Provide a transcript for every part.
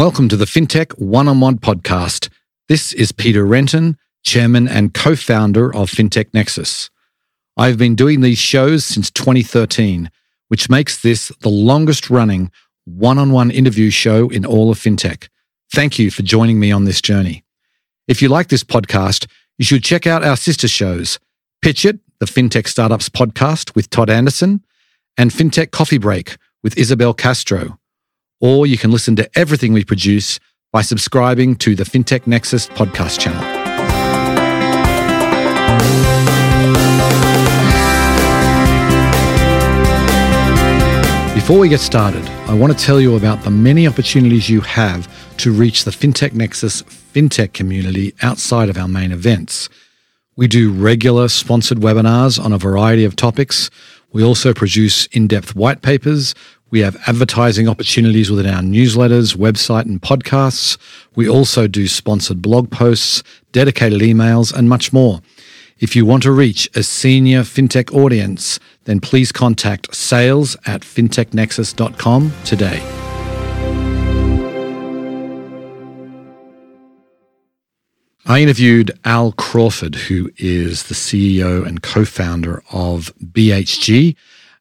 Welcome to the FinTech One on One podcast. This is Peter Renton, Chairman and co founder of FinTech Nexus. I've been doing these shows since 2013, which makes this the longest running one on one interview show in all of FinTech. Thank you for joining me on this journey. If you like this podcast, you should check out our sister shows Pitch It, the FinTech Startups podcast with Todd Anderson, and FinTech Coffee Break with Isabel Castro or you can listen to everything we produce by subscribing to the FinTech Nexus podcast channel. Before we get started, I want to tell you about the many opportunities you have to reach the FinTech Nexus FinTech community outside of our main events. We do regular sponsored webinars on a variety of topics. We also produce in depth white papers. We have advertising opportunities within our newsletters, website, and podcasts. We also do sponsored blog posts, dedicated emails, and much more. If you want to reach a senior fintech audience, then please contact sales at fintechnexus.com today. I interviewed Al Crawford, who is the CEO and co founder of BHG.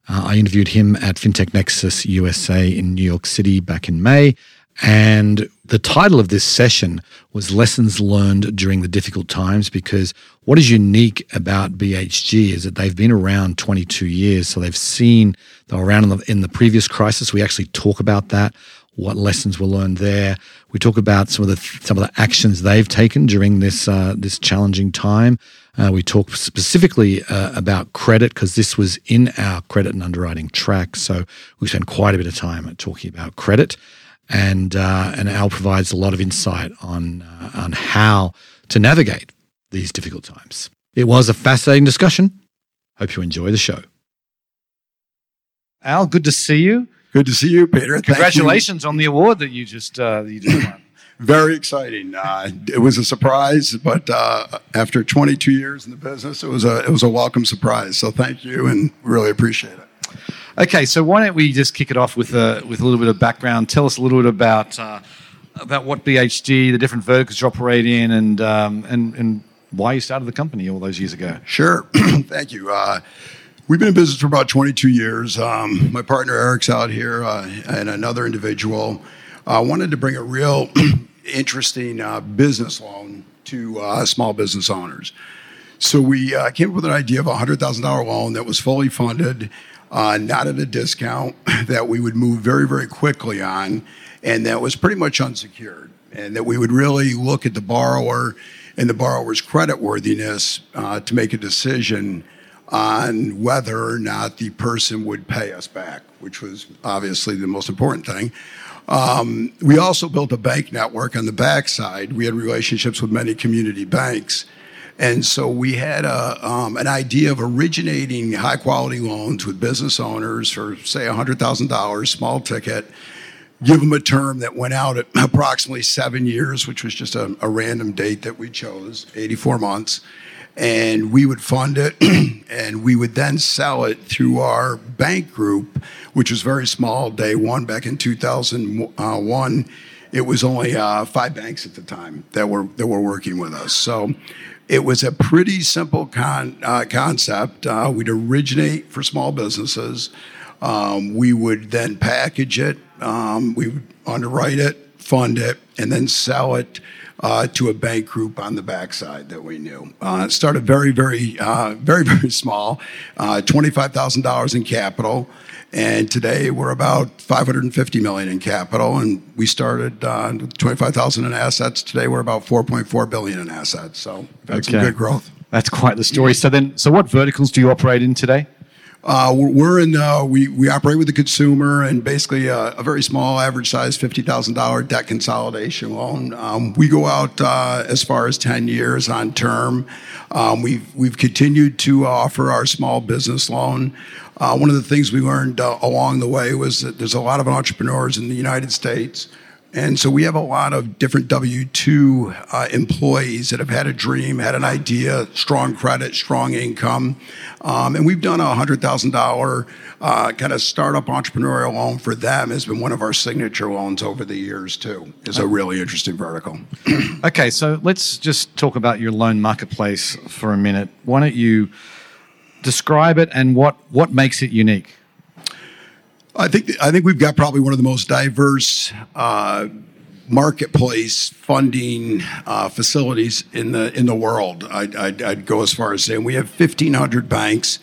Uh, I interviewed him at FinTech Nexus USA in New York City back in May. And the title of this session was Lessons Learned During the Difficult Times because what is unique about BHG is that they've been around 22 years. So they've seen, they were around in the, in the previous crisis. We actually talk about that, what lessons were learned there. We talk about some of the, some of the actions they've taken during this, uh, this challenging time. Uh, we talked specifically uh, about credit because this was in our credit and underwriting track. So we spent quite a bit of time talking about credit, and uh, and Al provides a lot of insight on uh, on how to navigate these difficult times. It was a fascinating discussion. Hope you enjoy the show. Al, good to see you. Good to see you, Peter. Congratulations you. on the award that you just uh, you just won. Very exciting. Uh, it was a surprise, but uh, after 22 years in the business, it was a it was a welcome surprise. So thank you, and really appreciate it. Okay, so why don't we just kick it off with a with a little bit of background? Tell us a little bit about uh, about what BHG, the different verticals you operate in, and um, and and why you started the company all those years ago. Sure. thank you. Uh, We've been in business for about 22 years. Um, my partner Eric's out here, uh, and another individual uh, wanted to bring a real interesting uh, business loan to uh, small business owners. So we uh, came up with an idea of a $100,000 loan that was fully funded, uh, not at a discount, that we would move very, very quickly on, and that was pretty much unsecured. And that we would really look at the borrower and the borrower's credit worthiness uh, to make a decision on whether or not the person would pay us back, which was obviously the most important thing. Um, we also built a bank network on the backside. We had relationships with many community banks. And so we had a, um, an idea of originating high quality loans with business owners for, say, $100,000, small ticket, give them a term that went out at approximately seven years, which was just a, a random date that we chose, 84 months and we would fund it and we would then sell it through our bank group which was very small day one. Back in 2001 it was only uh, five banks at the time that were that were working with us. So it was a pretty simple con, uh, concept. Uh, we'd originate for small businesses. Um, we would then package it. Um, we would underwrite it fund it and then sell it uh, to a bank group on the backside that we knew. Uh, it started very, very, uh, very, very small, uh, twenty-five thousand dollars in capital, and today we're about five hundred and fifty million in capital. And we started uh, twenty-five thousand in assets. Today we're about four point four billion in assets. So that's okay. some good growth. That's quite the story. So then, so what verticals do you operate in today? Uh, we're in. Uh, we we operate with the consumer and basically a, a very small, average size, fifty thousand dollar debt consolidation loan. Um, we go out uh, as far as ten years on term. Um, we've we've continued to offer our small business loan. Uh, one of the things we learned uh, along the way was that there's a lot of entrepreneurs in the United States And so we have a lot of different W 2 uh, employees that have had a dream, had an idea, strong credit, strong income. Um, and we've done a $100,000 uh, kind of startup entrepreneurial loan for them, has been one of our signature loans over the years, too. It's a really interesting vertical. okay, so let's just talk about your loan marketplace for a minute. Why don't you describe it and what, what makes it unique? I think I think we've got probably one of the most diverse uh, marketplace funding uh, facilities in the in the world. I'd, I'd, I'd, go as far as saying we have 1,500 banks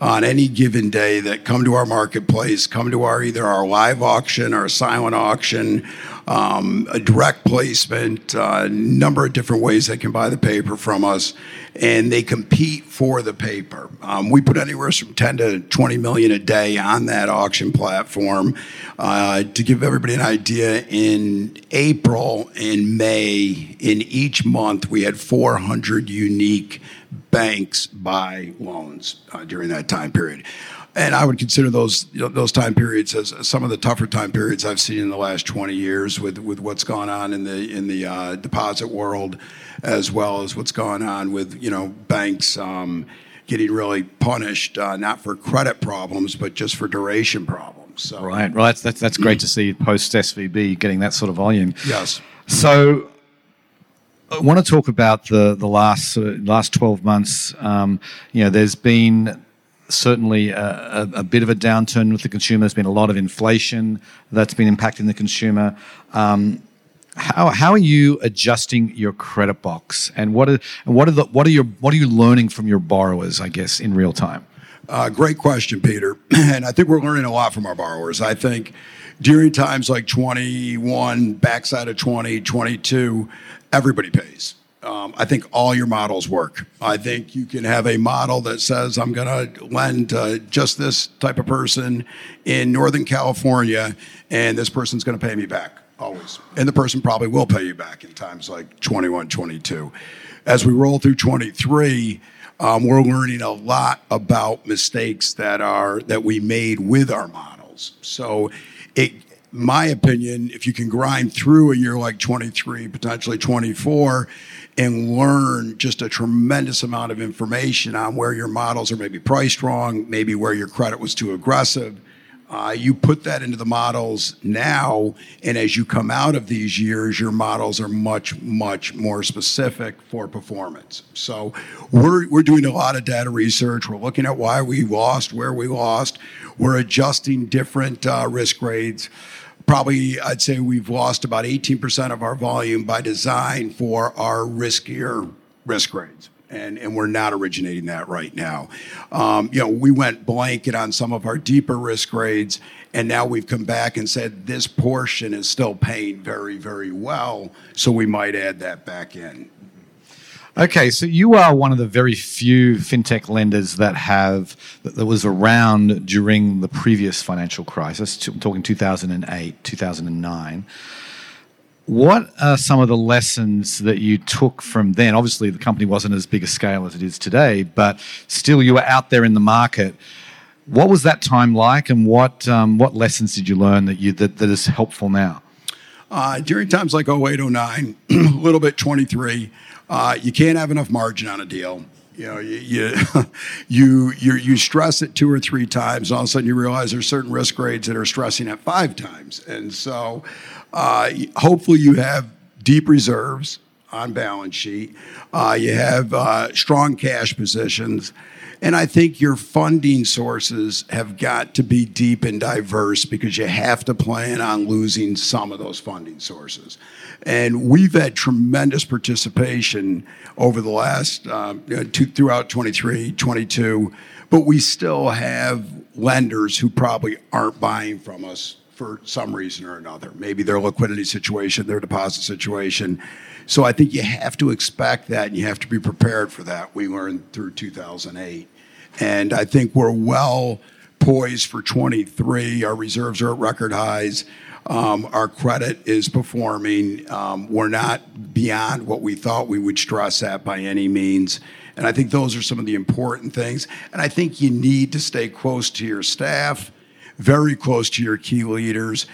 on any given day that come to our marketplace, come to our either our live auction, our silent auction, um, a direct placement, a uh, number of different ways they can buy the paper from us, and they compete for the paper. Um, we put anywhere from 10 to 20 million a day on that auction platform. Uh, to give everybody an idea, in April and May, in each month, we had 400 unique banks buy loans uh, during that time period. And I would consider those you know, those time periods as some of the tougher time periods I've seen in the last 20 years with, with what's gone on in the in the uh, deposit world, as well as what's gone on with you know banks um, getting really punished uh, not for credit problems but just for duration problems. So, right. Well, that's that's, that's great to see post SVB getting that sort of volume. Yes. So I want to talk about the the last last twelve months. Um, you know, there's been certainly a, a, a, bit of a downturn with the consumer. There's been a lot of inflation that's been impacting the consumer. Um, how, how are you adjusting your credit box, and what are what are the what are your what are you learning from your borrowers? I guess in real time. Uh, great question, Peter. and I think we're learning a lot from our borrowers. I think during times like 21, backside of 20, 22, everybody pays. Um, I think all your models work. I think you can have a model that says, I'm going to lend just this type of person in Northern California, and this person's going to pay me back always. And the person probably will pay you back in times like 21, 22. As we roll through 23, um, we're learning a lot about mistakes that are that we made with our models. So it my opinion, if you can grind through a year like 23, potentially 24, and learn just a tremendous amount of information on where your models are maybe priced wrong, maybe where your credit was too aggressive. Uh, you put that into the models now, and as you come out of these years, your models are much, much more specific for performance. So we're, we're doing a lot of data research. We're looking at why we lost, where we lost. We're adjusting different uh, risk grades probably I'd say we've lost about 18% of our volume by design for our riskier risk grades. And, and we're not originating that right now. Um, you know, we went blanket on some of our deeper risk grades, and now we've come back and said this portion is still paying very, very well, so we might add that back in. Okay, so you are one of the very few fintech lenders that have that was around during the previous financial crisis. I'm talking 2008, 2009. What are some of the lessons that you took from then? Obviously, the company wasn't as big a scale as it is today, but still, you were out there in the market. What was that time like, and what um, what lessons did you learn that you that, that is helpful now? Uh, during times like 08, 09, a little bit 23, uh, you can't have enough margin on a deal. You know, you you, you you you stress it two or three times. All of a sudden, you realize there's certain risk grades that are stressing at five times, and so uh, hopefully you have deep reserves on balance sheet. Uh, you have uh, strong cash positions. And I think your funding sources have got to be deep and diverse because you have to plan on losing some of those funding sources. And we've had tremendous participation over the last, know, two, throughout 23, 22, but we still have lenders who probably aren't buying from us for some reason or another. Maybe their liquidity situation, their deposit situation. So I think you have to expect that and you have to be prepared for that. We learned through 2008. And I think we're well poised for 23. Our reserves are at record highs. Um, our credit is performing. Um, we're not beyond what we thought we would stress at by any means. And I think those are some of the important things. And I think you need to stay close to your staff, very close to your key leaders,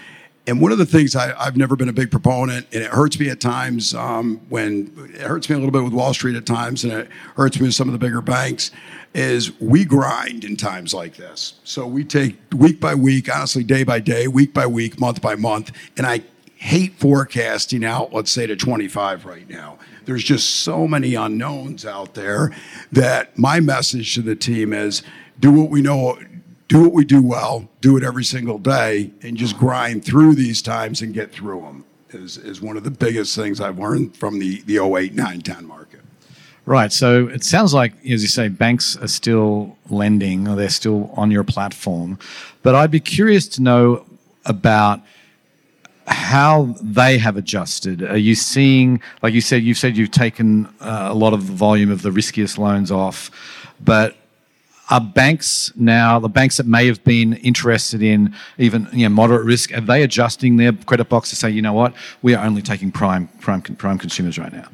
and one of the things I, have never been a big proponent, and it hurts me at times um, when it hurts me a little bit with Wall Street at times, and it hurts me with some of the bigger banks, is we grind in times like this. So we take week by week, honestly, day by day, week by week, month by month, and I hate forecasting out, let's say, to 25 right now. There's just so many unknowns out there that my message to the team is do what we know do what we do well, do it every single day, and just grind through these times and get through them is, is one of the biggest things I've learned from the, the 08, 9, 10 market. Right. So it sounds like, as you say, banks are still lending or they're still on your platform. But I'd be curious to know about how they have adjusted. Are you seeing, like you said, you've said you've taken uh, a lot of the volume of the riskiest loans off, but are banks now the banks that may have been interested in even you know moderate risk are they adjusting their credit box to say you know what? We are only taking prime prime prime consumers right now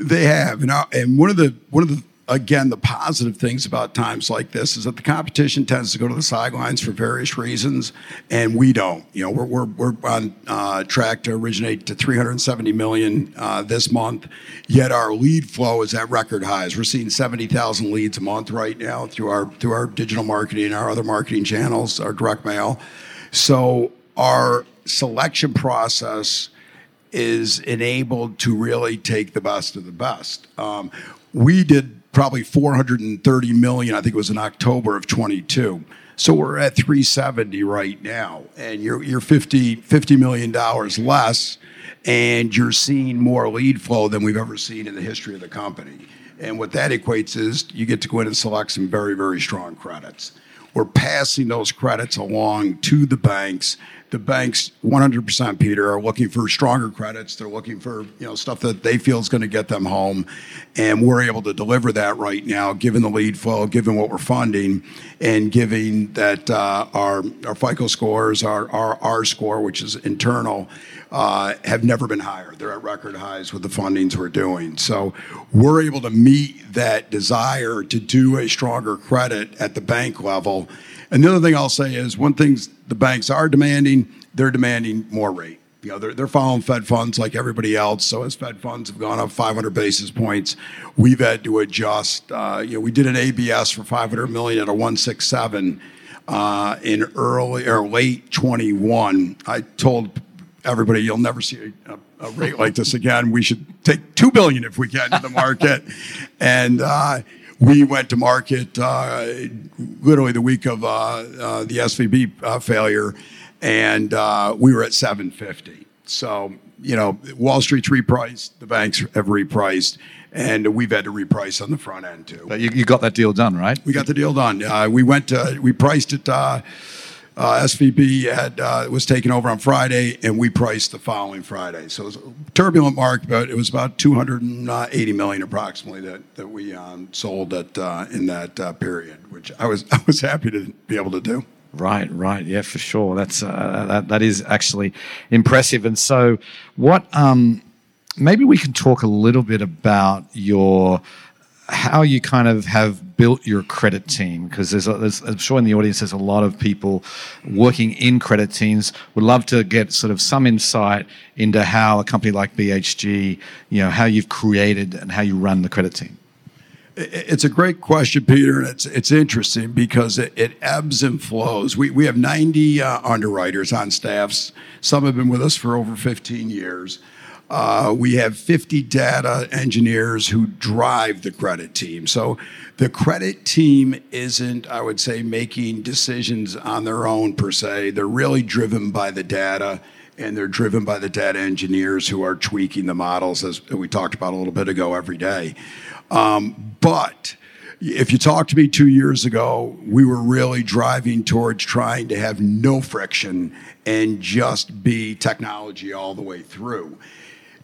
they have. And, uh, and one of the one of the again, the positive things about times like this is that the competition tends to go to the sidelines for various reasons, and we don't. You know, we're we're, we're on uh, track to originate to 370 million uh, this month, yet our lead flow is at record highs. We're seeing 70,000 leads a month right now through our through our digital marketing, our other marketing channels, our direct mail. So our selection process is enabled to really take the best of the best. Um, we did probably 430 million. I think it was in October of 22. So we're at 370 right now, and you're you're 50 50 million dollars less, and you're seeing more lead flow than we've ever seen in the history of the company. And what that equates is you get to go in and select some very very strong credits. We're passing those credits along to the banks the banks 100% peter are looking for stronger credits. They're looking for you know stuff that they feel is going to get them home. And we're able to deliver that right now given the lead flow given what we're funding and giving that uh, our our fico scores our, our our score which is internal uh, have never been higher. They're at record highs with the fundings we're doing. So we're able to meet that desire to do a stronger credit at the bank level and the other thing I'll say is one thing the banks are demanding, they're demanding more rate. You know, they're, they're following Fed funds like everybody else. So as Fed funds have gone up 500 basis points, we've had to adjust. Uh, you know, we did an ABS for 500 million at a 167 uh, in early or late 21. I told everybody you'll never see a, a, rate like this again. We should take two billion if we can to the market, and. Uh, we went to market uh, literally the week of uh, uh, the SVB uh, failure, and uh, we were at 750. So you know, Wall Street's repriced, the banks have repriced, and we've had to reprice on the front end too. But you, you got that deal done, right? We got the deal done. Uh, we went to, we priced it uh, SVB had uh, was taken over on Friday, and we priced the following Friday. So it was a turbulent market, but it was about 280 million approximately that that we um, sold at uh, in that uh, period, which I was I was happy to be able to do. Right, right, yeah, for sure. That's uh, that that is actually impressive. And so, what? Um, maybe we can talk a little bit about your how you kind of have built your credit team because there's, there's, I'm sure in the audience there's a lot of people working in credit teams would love to get sort of some insight into how a company like BHG you know how you've created and how you run the credit team it's a great question, Peter, and it's it's interesting because it, it ebbs and flows. We we have 90 uh, underwriters on staffs. Some have been with us for over 15 years. Uh, we have 50 data engineers who drive the credit team. So the credit team isn't, I would say, making decisions on their own per se. They're really driven by the data and they're driven by the data engineers who are tweaking the models, as we talked about a little bit ago, every day. Um, but if you talked to me two years ago, we were really driving towards trying to have no friction and just be technology all the way through.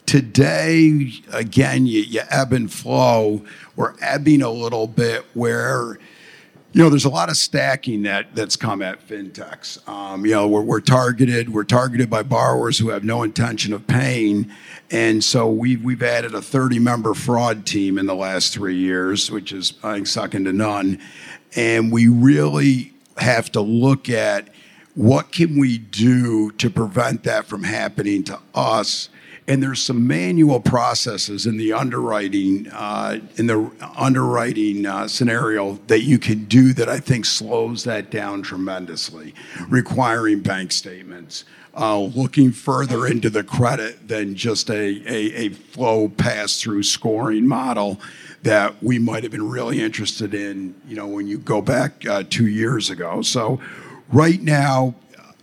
Today, again, you, you ebb and flow. We're ebbing a little bit where you know, there's a lot of stacking that that's come at fintechs. Um, you know, we're, we're, targeted. We're targeted by borrowers who have no intention of paying, and so we've we've added a 30 member fraud team in the last three years, which is I think second to none. And we really have to look at what can we do to prevent that from happening to us? And there's some manual processes in the underwriting uh, in the underwriting uh, scenario that you can do that I think slows that down tremendously, requiring bank statements, uh, looking further into the credit than just a, a, a flow pass through scoring model that we might have been really interested in, you know, when you go back uh, two years ago. So right now,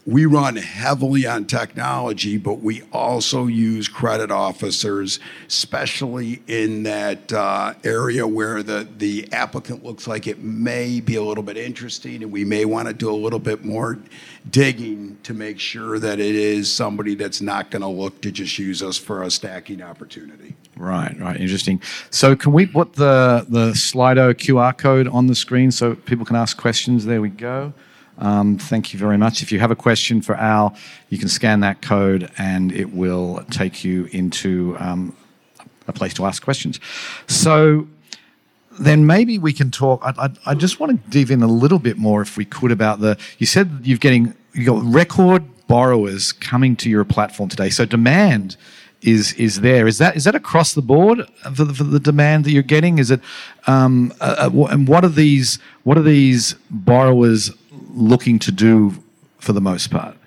we run heavily on technology, but we also use credit officers, especially in that uh, area where the, the applicant looks like it may be a little bit interesting, and we may want to do a little bit more digging to make sure that it is somebody that's not going to look to just use us for a stacking opportunity. Right, right, interesting. So, can we put the the Slido QR code on the screen so people can ask questions? There we go. Um, thank you very much. If you have a question for Al, you can scan that code and it will take you into um, a place to ask questions. So then maybe we can talk. I, I, I, just want to dive in a little bit more, if we could, about the. You said you've getting you got record borrowers coming to your platform today. So demand is is there. Is that is that across the board for the, for the demand that you're getting? Is it um, uh, and what are these what are these borrowers looking to do for the most part?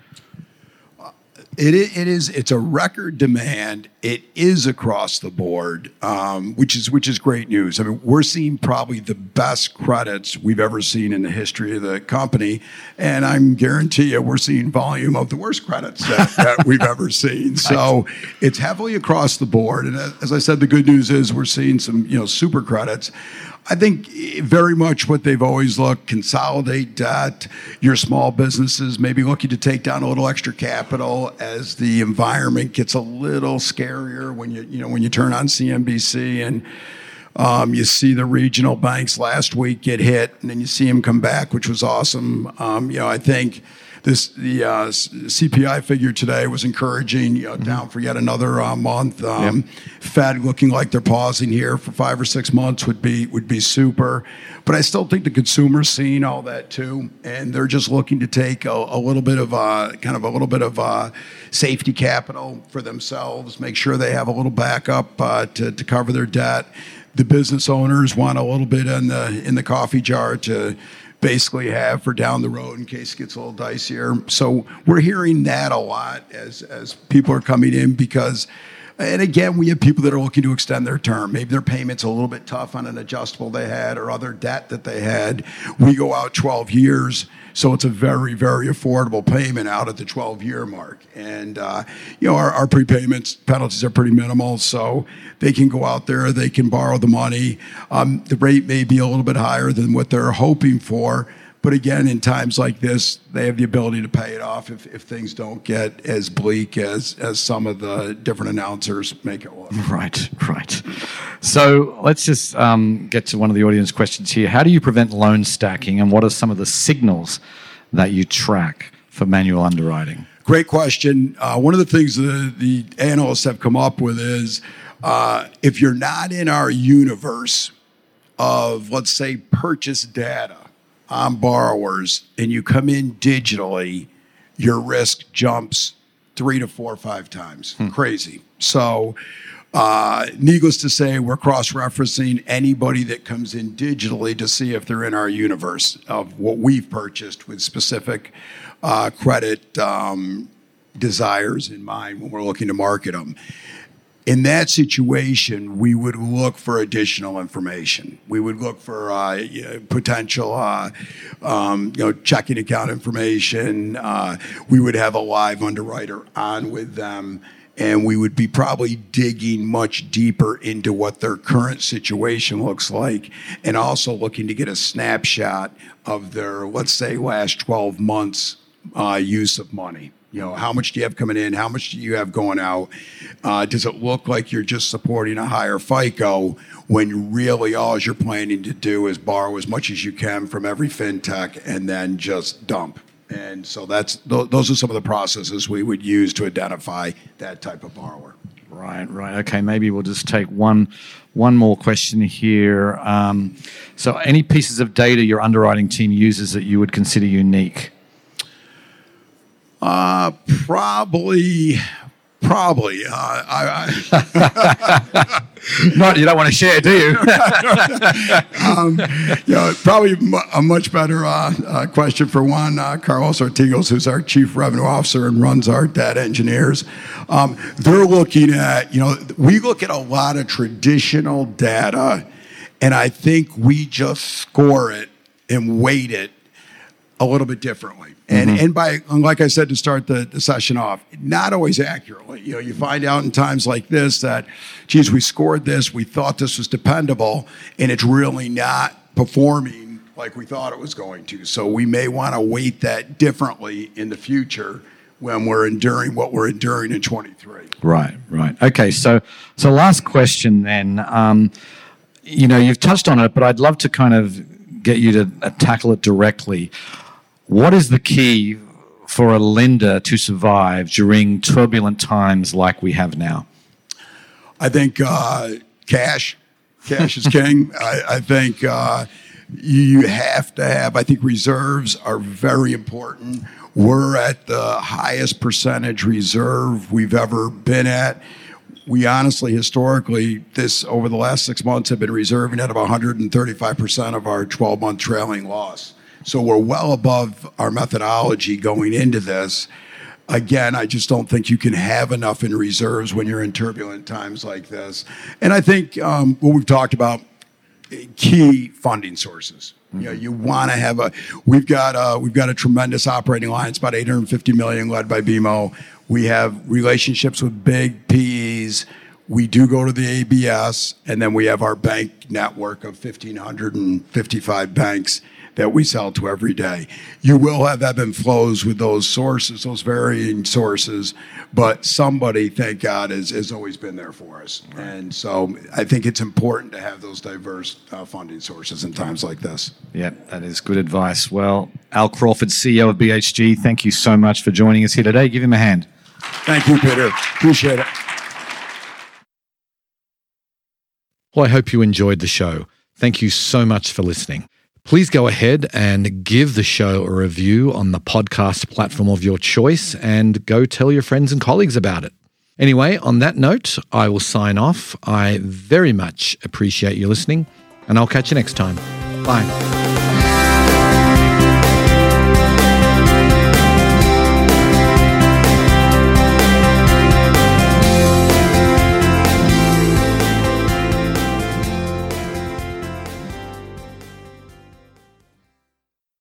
It, it is it's a record demand. It is across the board, um, which is which is great news. I mean, we're seeing probably the best credits we've ever seen in the history of the company, and I'm guarantee you we're seeing volume of the worst credits that, that we've ever seen. So it's heavily across the board. And as I said, the good news is we're seeing some you know super credits. I think very much what they've always looked consolidate debt, your small businesses maybe looking to take down a little extra capital as the environment gets a little scarier when you you know when you turn on CNBC and um, you see the regional banks last week get hit, and then you see them come back, which was awesome. Um, you know, I think this the uh, CPI figure today was encouraging, you know, mm-hmm. down for yet another uh, month. Um, yep. Fed looking like they're pausing here for five or six months would be would be super. But I still think the consumer's seeing all that too, and they're just looking to take a, a little bit of uh, kind of a little bit of uh, safety capital for themselves, make sure they have a little backup uh, to to cover their debt. The business owners want a little bit in the in the coffee jar to basically have for down the road in case it gets a little dicier. So we're hearing that a lot as as people are coming in because and again, we have people that are looking to extend their term. Maybe their payment's a little bit tough on an adjustable they had or other debt that they had. We go out 12 years, so it's a very, very affordable payment out at the 12 year mark. And, uh, you know, our, our prepayments penalties are pretty minimal, so they can go out there, they can borrow the money. Um, the rate may be a little bit higher than what they're hoping for but again, in times like this, they have the ability to pay it off if, if things don't get as bleak as, as some of the different announcers make it look. Right, right. So let's just um, get to one of the audience questions here. How do you prevent loan stacking, and what are some of the signals that you track for manual underwriting? Great question. Uh, one of the things the, the analysts have come up with is uh, if you're not in our universe of, let's say, purchase data, on borrowers and you come in digitally, your risk jumps three to four or five times. Hmm. Crazy. So, uh, needless to say, we're cross referencing anybody that comes in digitally to see if they're in our universe of what we've purchased with specific uh, credit um, desires in mind when we're looking to market them in that situation, we would look for additional information. We would look for uh, potential, uh, um, you know, checking account information. Uh, we would have a live underwriter on with them, and we would be probably digging much deeper into what their current situation looks like, and also looking to get a snapshot of their, let's say, last 12 months uh, use of money. You know, how much do you have coming in? How much do you have going out? Uh, does it look like you're just supporting a higher FICO when really all you're planning to do is borrow as much as you can from every fintech and then just dump? And so that's those are some of the processes we would use to identify that type of borrower. Right, right. Okay, maybe we'll just take one one more question here. Um, so, any pieces of data your underwriting team uses that you would consider unique? Uh, probably, probably. Uh, I, I Not you don't want to share, do you? um, you know, probably a much better uh, uh, question for one, uh, Carlos Ortigos, who's our chief revenue officer and runs our data engineers. Um, they're looking at, you know, we look at a lot of traditional data, and I think we just score it and weight it a little bit differently. And mm-hmm. and by like I said to start the, the session off, not always accurately. You know, you find out in times like this that, geez, we scored this, we thought this was dependable, and it's really not performing like we thought it was going to. So we may want to weight that differently in the future when we're enduring what we're enduring in 23. Right, right. Okay, so so last question then. Um, you know, you've touched on it, but I'd love to kind of get you to uh, tackle it directly. What is the key for a lender to survive during turbulent times like we have now? I think uh, cash. Cash is king. I, I think uh, you have to have, I think reserves are very important. We're at the highest percentage reserve we've ever been at. We honestly, historically, this over the last six months have been reserving at about 135% of our 12 month trailing loss. So we're well above our methodology going into this. Again, I just don't think you can have enough in reserves when you're in turbulent times like this. And I think um, what we've talked about key funding sources. You know, you want to have a. We've got a, we've got a tremendous operating line. It's about 850 million, led by BMO. We have relationships with big PEs. We do go to the ABS, and then we have our bank network of 1,555 banks that we sell to every day. You will have ebb and flows with those sources, those varying sources, but somebody, thank God, has, has always been there for us. Right. And so I think it's important to have those diverse uh, funding sources in times like this. Yeah, that is good advice. Well, Al Crawford, CEO of BHG, thank you so much for joining us here today. Give him a hand. Thank you, Peter. Appreciate it. Well, I hope you enjoyed the show. Thank you so much for listening please go ahead and give the show a review on the podcast platform of your choice and go tell your friends and colleagues about it. Anyway, on that note, I will sign off. I very much appreciate you listening, and I'll catch you next time. Bye.